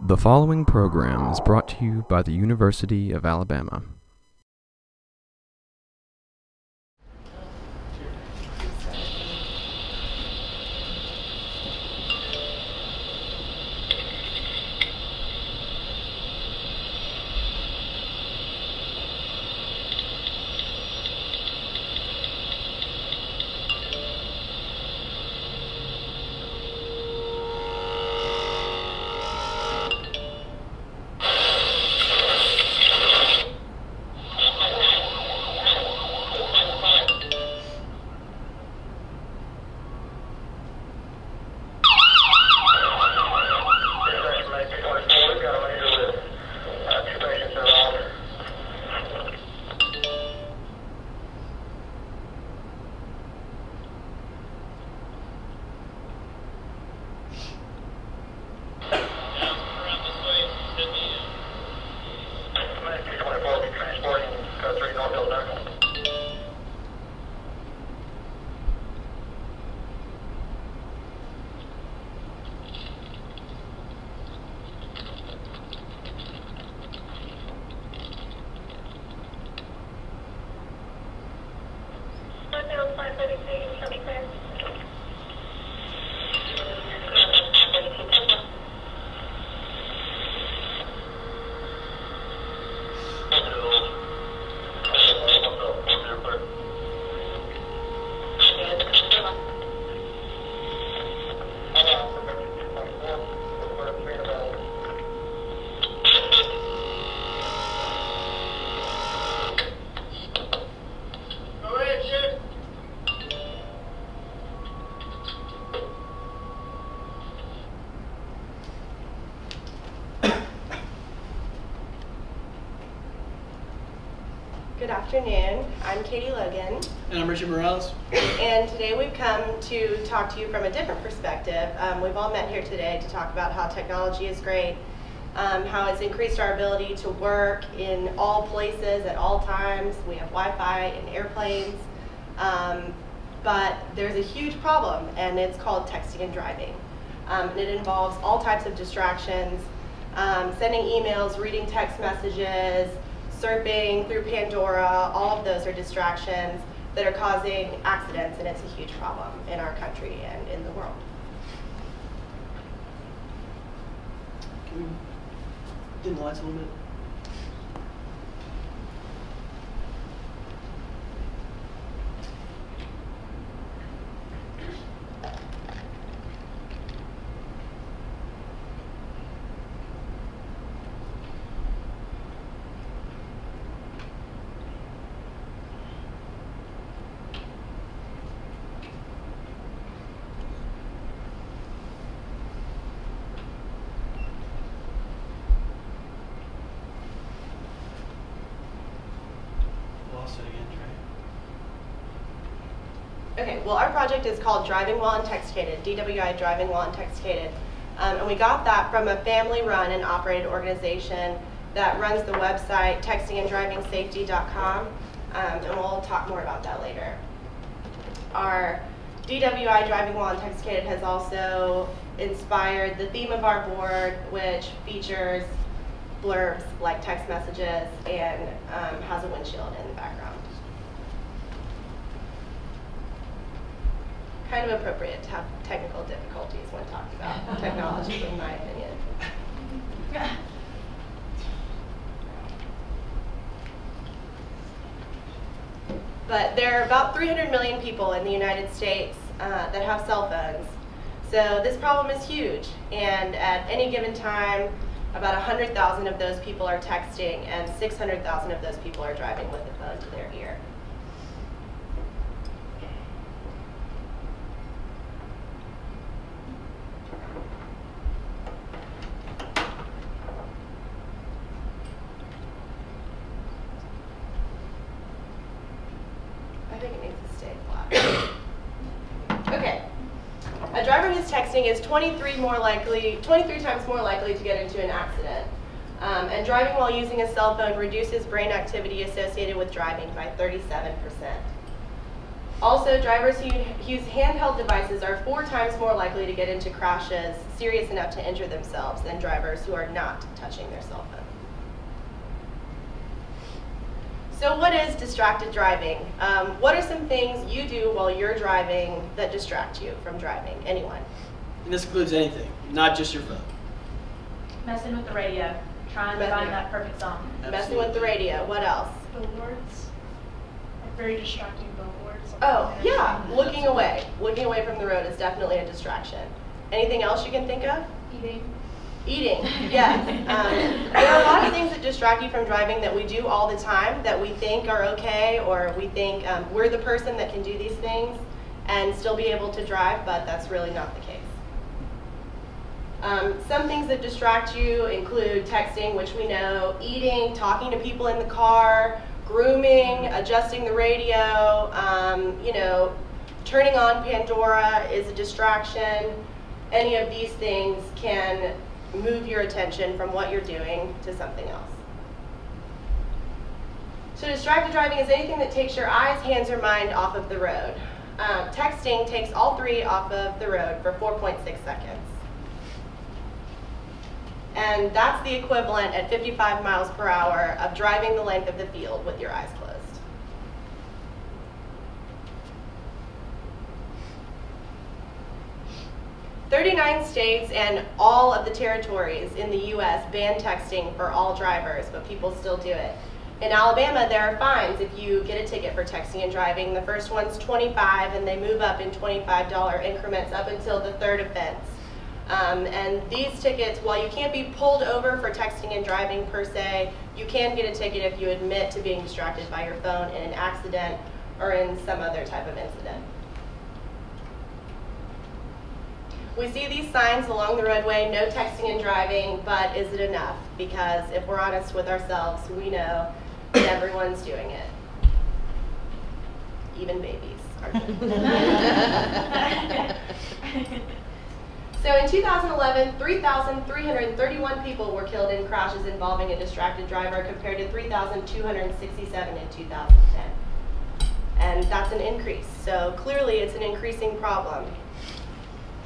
The following program is brought to you by the University of Alabama. Hotel 538 in Sunny Good afternoon. I'm Katie Logan, And I'm Richard Morales. and today we've come to talk to you from a different perspective. Um, we've all met here today to talk about how technology is great, um, how it's increased our ability to work in all places at all times. We have Wi-Fi in airplanes, um, but there's a huge problem, and it's called texting and driving. Um, and it involves all types of distractions, um, sending emails, reading text messages, surfing through Pandora, all of those are distractions that are causing accidents, and it's a huge problem in our country and in the world. Can we a little bit? Lost it again, Trey. Okay, well, our project is called Driving While Intexticated, DWI Driving While Intexticated. Um, and we got that from a family run and operated organization that runs the website textinganddrivingsafety.com. Um, and we'll talk more about that later. Our DWI Driving While Intexticated has also inspired the theme of our board, which features blurbs like text messages and um, has a windshield in the background. Kind of appropriate to have technical difficulties when talking about technology, in my opinion. But there are about 300 million people in the United States uh, that have cell phones. So this problem is huge, and at any given time, about 100,000 of those people are texting, and 600,000 of those people are driving with a phone to their ear. I think it needs to stay flat. okay. A driver who's texting is 23 more likely, 23 times more likely to get into an accident. Um, and driving while using a cell phone reduces brain activity associated with driving by 37%. Also, drivers who use handheld devices are four times more likely to get into crashes serious enough to injure themselves than drivers who are not touching their cell phone. So what is distracted driving? Um, what are some things you do while you're driving that distract you from driving? Anyone? And this includes anything, not just your phone. Messing with the radio, trying to find that perfect song. Messing with the radio. What else? billboards, like very distracting billboards. on Oh, the yeah, interstate. looking away. Looking away from the road is definitely a distraction. Anything else you can think of? Eating. Eating, yes. Um, there are a lot of things that distract you from driving that we do all the time that we think are okay, or we think um, we're the person that can do these things and still be able to drive, but that's really not the case. Um, some things that distract you include texting, which we know, eating, talking to people in the car, grooming, adjusting the radio, um, you know, turning on Pandora is a distraction. Any of these things can move your attention from what you're doing to something else. So distracted driving is anything that takes your eyes, hands, or mind off of the road. Um, texting takes all three off of the road for 4.6 seconds. And that's the equivalent at 55 miles per hour of driving the length of the field with your eyes closed. Thirty-nine states and all of the territories in the U.S. ban texting for all drivers, but people still do it. In Alabama, there are fines if you get a ticket for texting and driving. The first one's 25, and they move up in $25 increments up until the third offense. Um, and these tickets, while you can't be pulled over for texting and driving per se, you can get a ticket if you admit to being distracted by your phone in an accident or in some other type of incident. We see these signs along the roadway, no texting and driving, but is it enough? Because if we're honest with ourselves, we know that everyone's doing it. Even babies are doing it. So in 2011, 3,331 people were killed in crashes involving a distracted driver compared to 3,267 in 2010. And that's an increase. So clearly it's an increasing problem.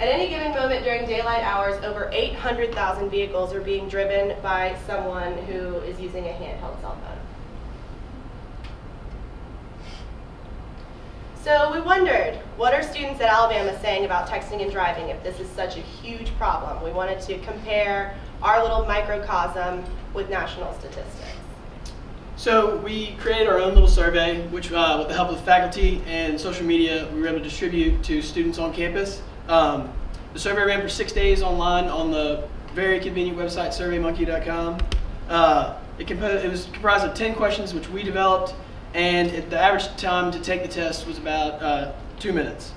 At any given moment during daylight hours, over 800,000 vehicles are being driven by someone who is using a handheld cell phone. So we wondered, what are students at Alabama saying about texting and driving if this is such a huge problem? We wanted to compare our little microcosm with national statistics. So we created our own little survey, which uh, with the help of faculty and social media, we were able to distribute to students on campus. Um, the survey ran for six days online on the very convenient website, surveymonkey.com. Uh, it, compo- it was comprised of 10 questions, which we developed, and it, the average time to take the test was about uh, two minutes.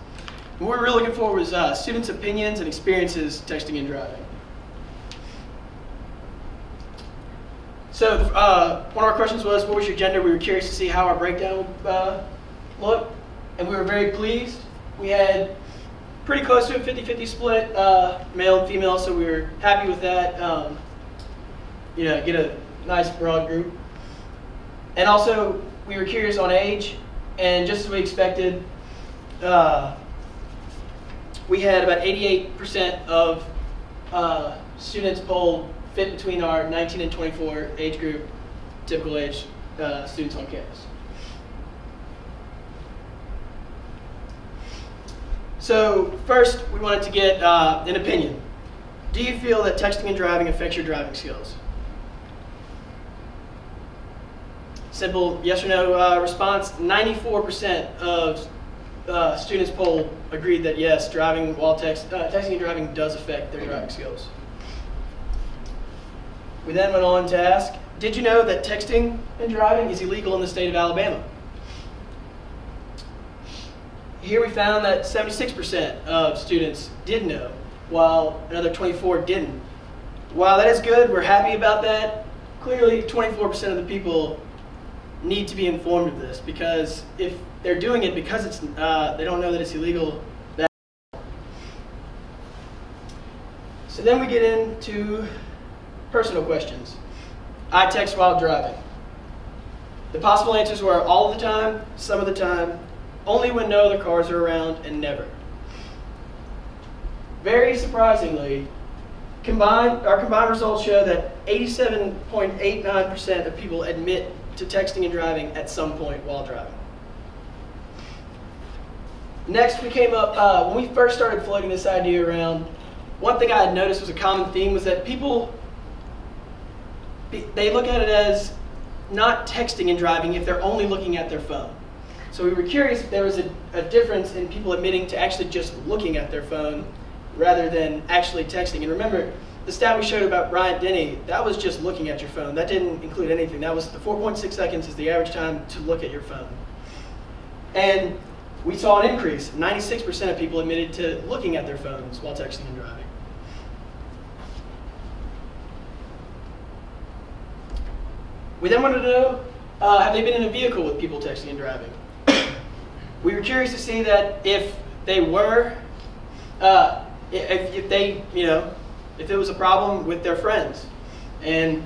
And what we were looking for was uh, students' opinions and experiences texting and driving. So uh, one of our questions was, what was your gender? We were curious to see how our breakdown uh, look, and we were very pleased. We had pretty close to a 50-50 split, uh, male and female, so we were happy with that. Um, you know, get a nice broad group. And also, we were curious on age, and just as we expected, uh, we had about 88% of uh, students polled fit between our 19 and 24 age group, typical age uh, students on campus. So first, we wanted to get uh, an opinion. Do you feel that texting and driving affects your driving skills? Simple yes or no uh, response. 94% of uh, students polled agreed that yes, driving while text, uh, texting and driving does affect their driving skills. We then went on to ask, did you know that texting and driving is illegal in the state of Alabama? Here we found that 76% of students did know, while another 24 didn't. While that is good, we're happy about that. Clearly, 24% of the people need to be informed of this because if they're doing it because it's uh, they don't know that it's illegal. That so then we get into personal questions. I text while driving. The possible answers were all the time, some of the time, only when no other cars are around, and never. Very surprisingly, combined, our combined results show that 87.89% of people admit to texting and driving at some point while driving. Next, we came up, uh, when we first started floating this idea around, one thing I had noticed was a common theme was that people, they look at it as not texting and driving if they're only looking at their phone. So we were curious if there was a, a difference in people admitting to actually just looking at their phone rather than actually texting. And remember, the stat we showed about Brian Denny, that was just looking at your phone. That didn't include anything. That was the 4.6 seconds is the average time to look at your phone. And we saw an increase. 96% of people admitted to looking at their phones while texting and driving. We then wanted to know, uh, have they been in a vehicle with people texting and driving? we were curious to see that if they were, uh, if, if they, you know, if it was a problem with their friends. And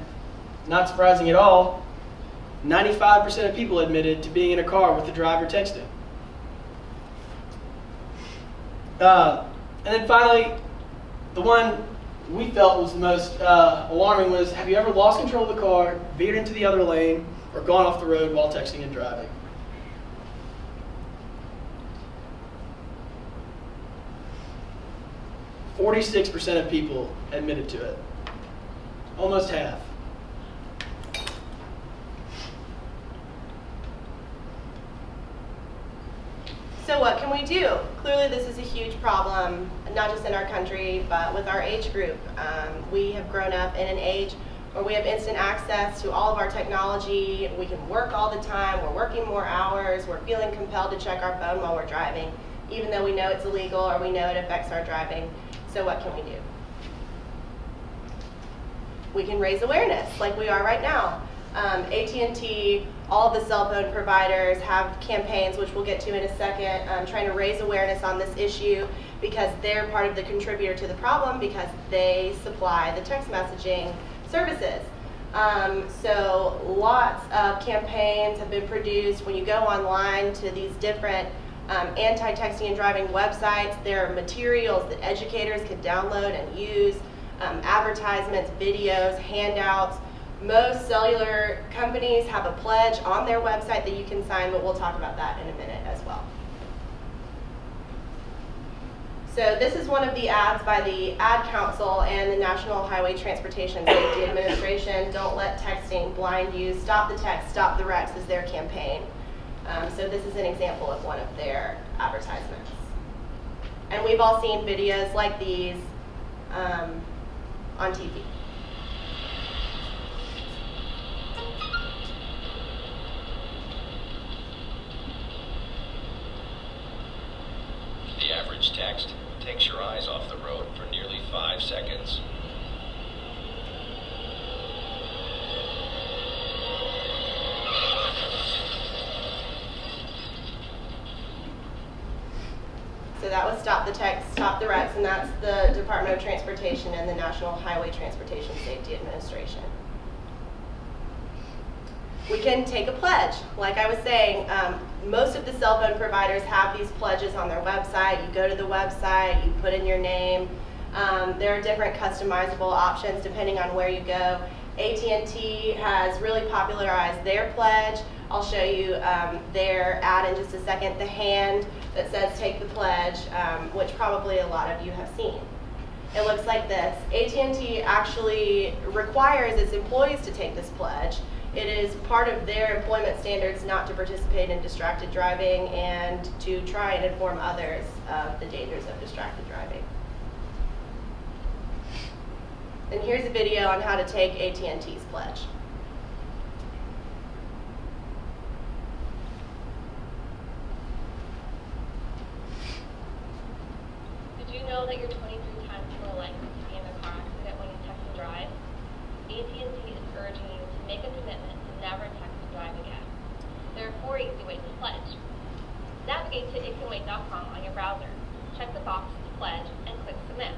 not surprising at all, 95% of people admitted to being in a car with the driver texting. Uh, and then finally, the one we felt was the most uh, alarming was have you ever lost control of the car, veered into the other lane, or gone off the road while texting and driving? Forty-six percent of people admitted to it. Almost half. So what can we do? Clearly this is a huge problem, not just in our country, but with our age group. Um, we have grown up in an age where we have instant access to all of our technology. We can work all the time. We're working more hours. We're feeling compelled to check our phone while we're driving, even though we know it's illegal or we know it affects our driving. So what can we do? We can raise awareness like we are right now. Um, AT&T, all the cell phone providers have campaigns, which we'll get to in a second, um, trying to raise awareness on this issue because they're part of the contributor to the problem because they supply the text messaging services. Um, so lots of campaigns have been produced. When you go online to these different um, anti-texting and driving websites, there are materials that educators can download and use, um, advertisements, videos, handouts, most cellular companies have a pledge on their website that you can sign, but we'll talk about that in a minute as well. So this is one of the ads by the Ad Council and the National Highway Transportation Safety Administration. Don't let texting blind you. Stop the text, stop the wrecks is their campaign. Um, so this is an example of one of their advertisements. And we've all seen videos like these um, on TV. The average text takes your eyes off the road for nearly five seconds. So that was Stop the Text, Stop the Wrecks, and that's the Department of Transportation and the National Highway Transportation Safety Administration. We can take a pledge. Like I was saying, um, most of the cell phone providers have these pledges on their website. You go to the website, you put in your name. Um, there are different customizable options depending on where you go. AT&T has really popularized their pledge. I'll show you um, their ad in just a second, the hand that says take the pledge, um, which probably a lot of you have seen. It looks like this. AT&T actually requires its employees to take this pledge. It is part of their employment standards not to participate in distracted driving and to try and inform others of the dangers of distracted driving. And here's a video on how to take AT&T's pledge. Did you know that you're 23 times more likely to be in a car accident when you text and drive? AT&T is urging you to make a commitment to never text and drive again. There are four easy ways to pledge. Navigate to itcanwait.com on your browser. Check the box to pledge and click submit.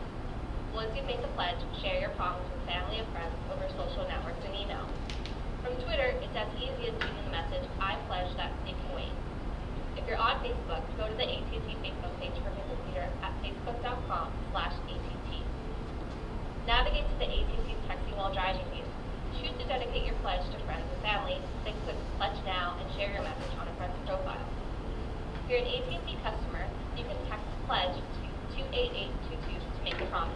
Once you've made the pledge, share your promise with family and friends over social networks and email. From Twitter, it's as easy as tweeting the message, I pledge that it can wait. If you're on Facebook, to dedicate your pledge to friends and family, then click Pledge Now and share your message on a friend's profile. If you're an AT&T customer, you can text pledge to 28822 to make a promise.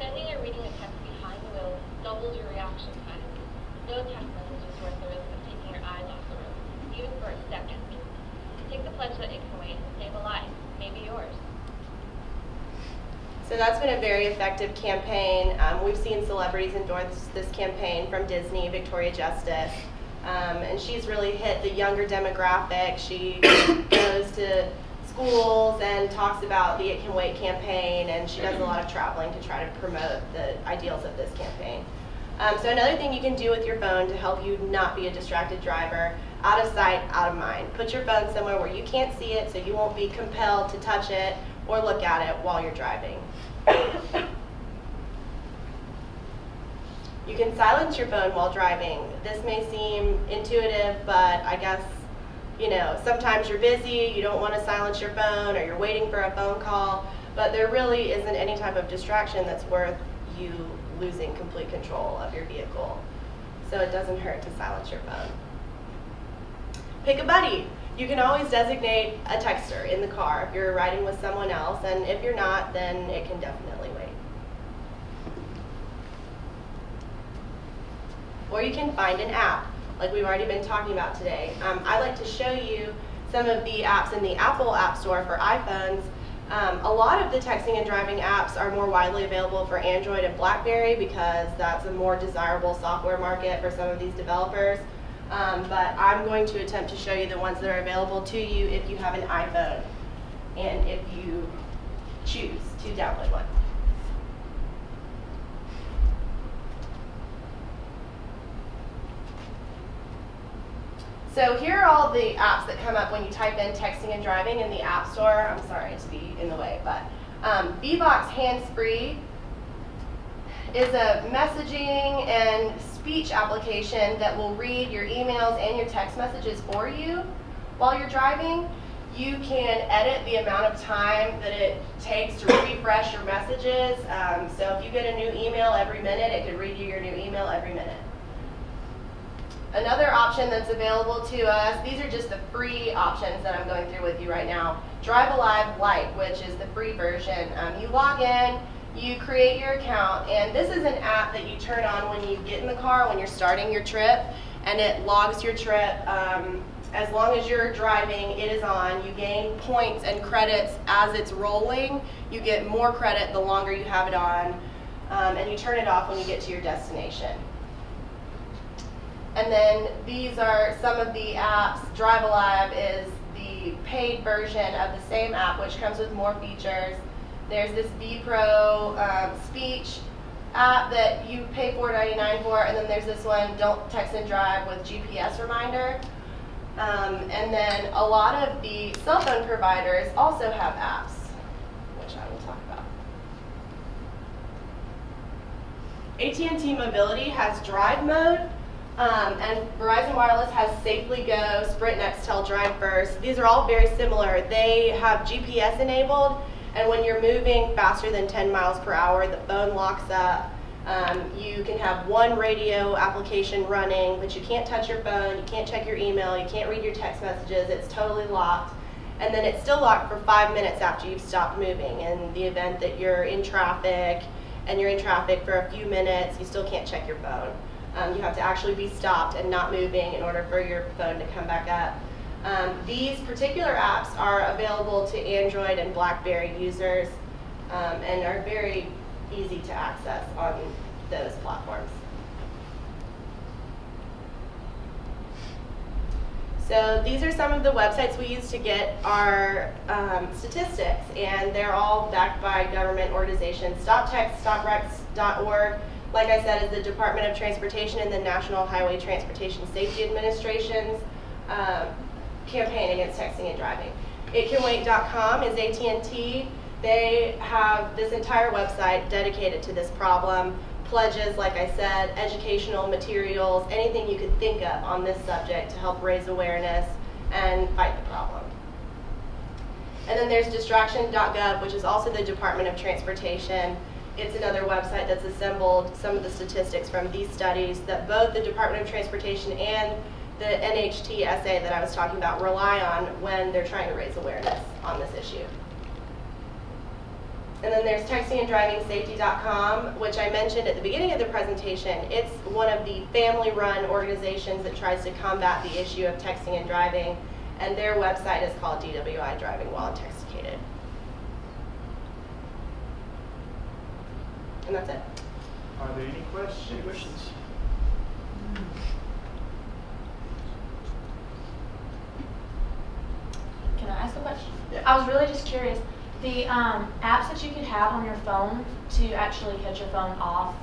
Sending or reading a text behind the wheel doubles your reaction time. No text message is worth the risk of taking your eyes off the road, even for a second. Take the pledge that it can wait and save a life, maybe yours. So that's been very effective campaign. Um, we've seen celebrities endorse this campaign from Disney, Victoria Justice. Um, and she's really hit the younger demographic. She goes to schools and talks about the It Can Wait campaign, and she does a lot of traveling to try to promote the ideals of this campaign. Um, so another thing you can do with your phone to help you not be a distracted driver, out of sight, out of mind. Put your phone somewhere where you can't see it so you won't be compelled to touch it or look at it while you're driving. You can silence your phone while driving. This may seem intuitive, but I guess, you know, sometimes you're busy, you don't want to silence your phone, or you're waiting for a phone call, but there really isn't any type of distraction that's worth you losing complete control of your vehicle. So it doesn't hurt to silence your phone. Pick a buddy. You can always designate a texter in the car if you're riding with someone else, and if you're not, then it can definitely wait. Or you can find an app, like we've already been talking about today. Um, I'd like to show you some of the apps in the Apple App Store for iPhones. Um, a lot of the texting and driving apps are more widely available for Android and BlackBerry because that's a more desirable software market for some of these developers. Um, but I'm going to attempt to show you the ones that are available to you if you have an iPhone and if you choose to download one. So here are all the apps that come up when you type in texting and driving in the App Store. I'm sorry to be in the way, but um, Bbox Hands-Free is a messaging and speech application that will read your emails and your text messages for you while you're driving. You can edit the amount of time that it takes to refresh your messages. Um, so if you get a new email every minute, it could read you your new email every minute. Another option that's available to us, these are just the free options that I'm going through with you right now. Drive Alive Lite, which is the free version. Um, you log in, you create your account, and this is an app that you turn on when you get in the car, when you're starting your trip, and it logs your trip. Um, as long as you're driving, it is on. You gain points and credits as it's rolling. You get more credit the longer you have it on, um, and you turn it off when you get to your destination. And then these are some of the apps. Drive Alive is the paid version of the same app, which comes with more features. There's this B Pro um, speech app that you pay $4.99 for, and then there's this one, Don't Text and Drive with GPS reminder. Um, and then a lot of the cell phone providers also have apps, which I will talk about. AT&T Mobility has drive mode, um, and Verizon Wireless has Safely Go, Sprint Nextel Drive First. These are all very similar. They have GPS enabled, and when you're moving faster than 10 miles per hour, the phone locks up. Um, you can have one radio application running, but you can't touch your phone, you can't check your email, you can't read your text messages, it's totally locked. And then it's still locked for five minutes after you've stopped moving. In the event that you're in traffic and you're in traffic for a few minutes, you still can't check your phone. Um, you have to actually be stopped and not moving in order for your phone to come back up. Um, these particular apps are available to Android and BlackBerry users um, and are very easy to access on those platforms. So these are some of the websites we use to get our um, statistics, and they're all backed by government organizations. StopTextStopWrecks.org like I said, is the Department of Transportation and the National Highway Transportation Safety Administration's um, campaign against texting and driving. ItCanWait.com is AT&T. They have this entire website dedicated to this problem. Pledges, like I said, educational materials, anything you could think of on this subject to help raise awareness and fight the problem. And then there's distraction.gov, which is also the Department of Transportation it's another website that's assembled some of the statistics from these studies that both the Department of Transportation and the NHTSA that I was talking about rely on when they're trying to raise awareness on this issue. And then there's textinganddrivingsafety.com, which I mentioned at the beginning of the presentation. It's one of the family-run organizations that tries to combat the issue of texting and driving, and their website is called DWI Driving While Intexticated. And that's it. Are there any questions? Any questions? Can I ask a question? Yeah. I was really just curious, the um, apps that you could have on your phone to actually cut your phone off,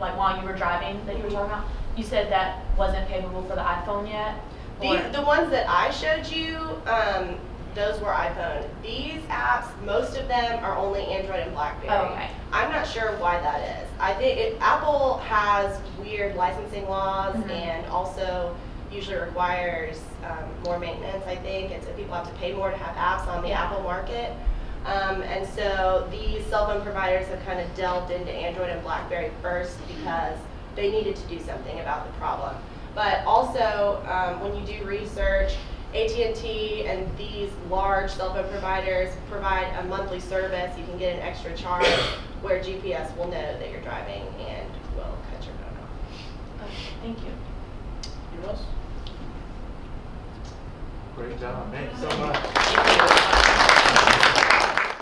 like while you were driving, that you were talking about, you said that wasn't capable for the iPhone yet? The, the ones that I showed you, um, those were iPhone. These apps, most of them are only Android and BlackBerry. Oh, okay. I'm not sure why that is. I think it, Apple has weird licensing laws Mhm. and also usually requires um, more maintenance. I think and so people have to pay more to have apps on the Yeah. Apple market. Um, and so these cell phone providers have kind of delved into Android and BlackBerry first because they needed to do something about the problem. But also, um, when you do research, AT&T and these large cell phone providers provide a monthly service. You can get an extra charge where GPS will know that you're driving and will cut your phone off. Okay, Thank you. Anyone else? Great job. Thanks so much.